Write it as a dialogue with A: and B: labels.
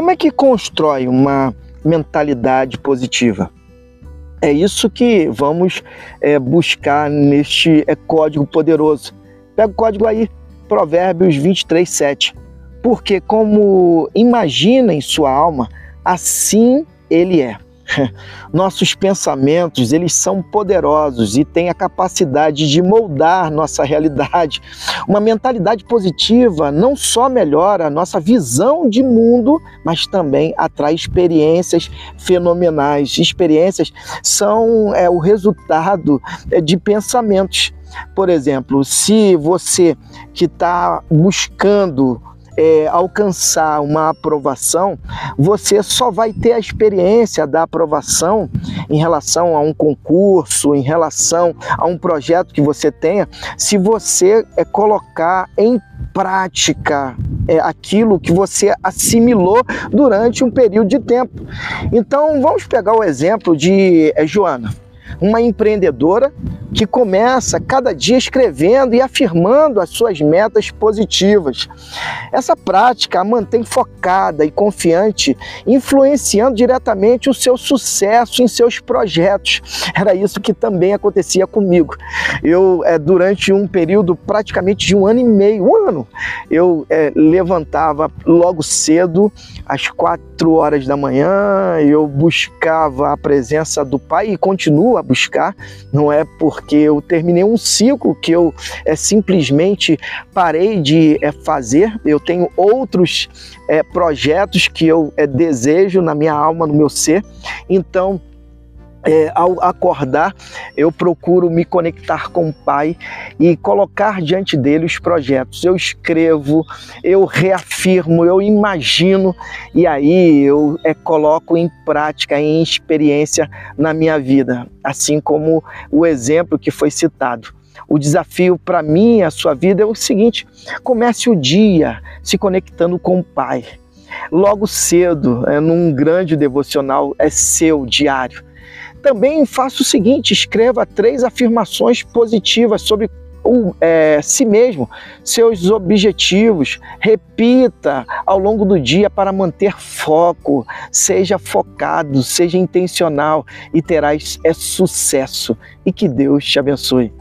A: como é que constrói uma mentalidade positiva? É isso que vamos é, buscar neste é, código poderoso. Pega o código aí, Provérbios 23, 7. Porque como imagina em sua alma, assim ele é. Nossos pensamentos, eles são poderosos e têm a capacidade de moldar nossa realidade. Uma mentalidade positiva não só melhora a nossa visão de mundo, mas também atrai experiências fenomenais. Experiências são é, o resultado é, de pensamentos. Por exemplo, se você que está buscando é, alcançar uma aprovação, você só vai ter a experiência da aprovação em relação a um concurso, em relação a um projeto que você tenha, se você é, colocar em prática é, aquilo que você assimilou durante um período de tempo. Então, vamos pegar o exemplo de é, Joana uma empreendedora que começa cada dia escrevendo e afirmando as suas metas positivas. Essa prática a mantém focada e confiante, influenciando diretamente o seu sucesso em seus projetos. Era isso que também acontecia comigo. Eu, é, durante um período praticamente de um ano e meio, um ano, eu é, levantava logo cedo, às quatro horas da manhã, eu buscava a presença do Pai e continuo a buscar, não é porque eu terminei um ciclo que eu é, simplesmente parei de é, fazer, eu tenho outros é, projetos que eu é, desejo na minha alma, no meu ser, então é, ao acordar, eu procuro me conectar com o Pai e colocar diante dele os projetos. Eu escrevo, eu reafirmo, eu imagino e aí eu é, coloco em prática, em experiência na minha vida, assim como o exemplo que foi citado. O desafio para mim a sua vida é o seguinte: comece o dia se conectando com o Pai. Logo cedo, é, num grande devocional, é seu diário também faça o seguinte: escreva três afirmações positivas sobre o, é, si mesmo, seus objetivos, repita ao longo do dia para manter foco, seja focado, seja intencional e terás é, sucesso. E que Deus te abençoe.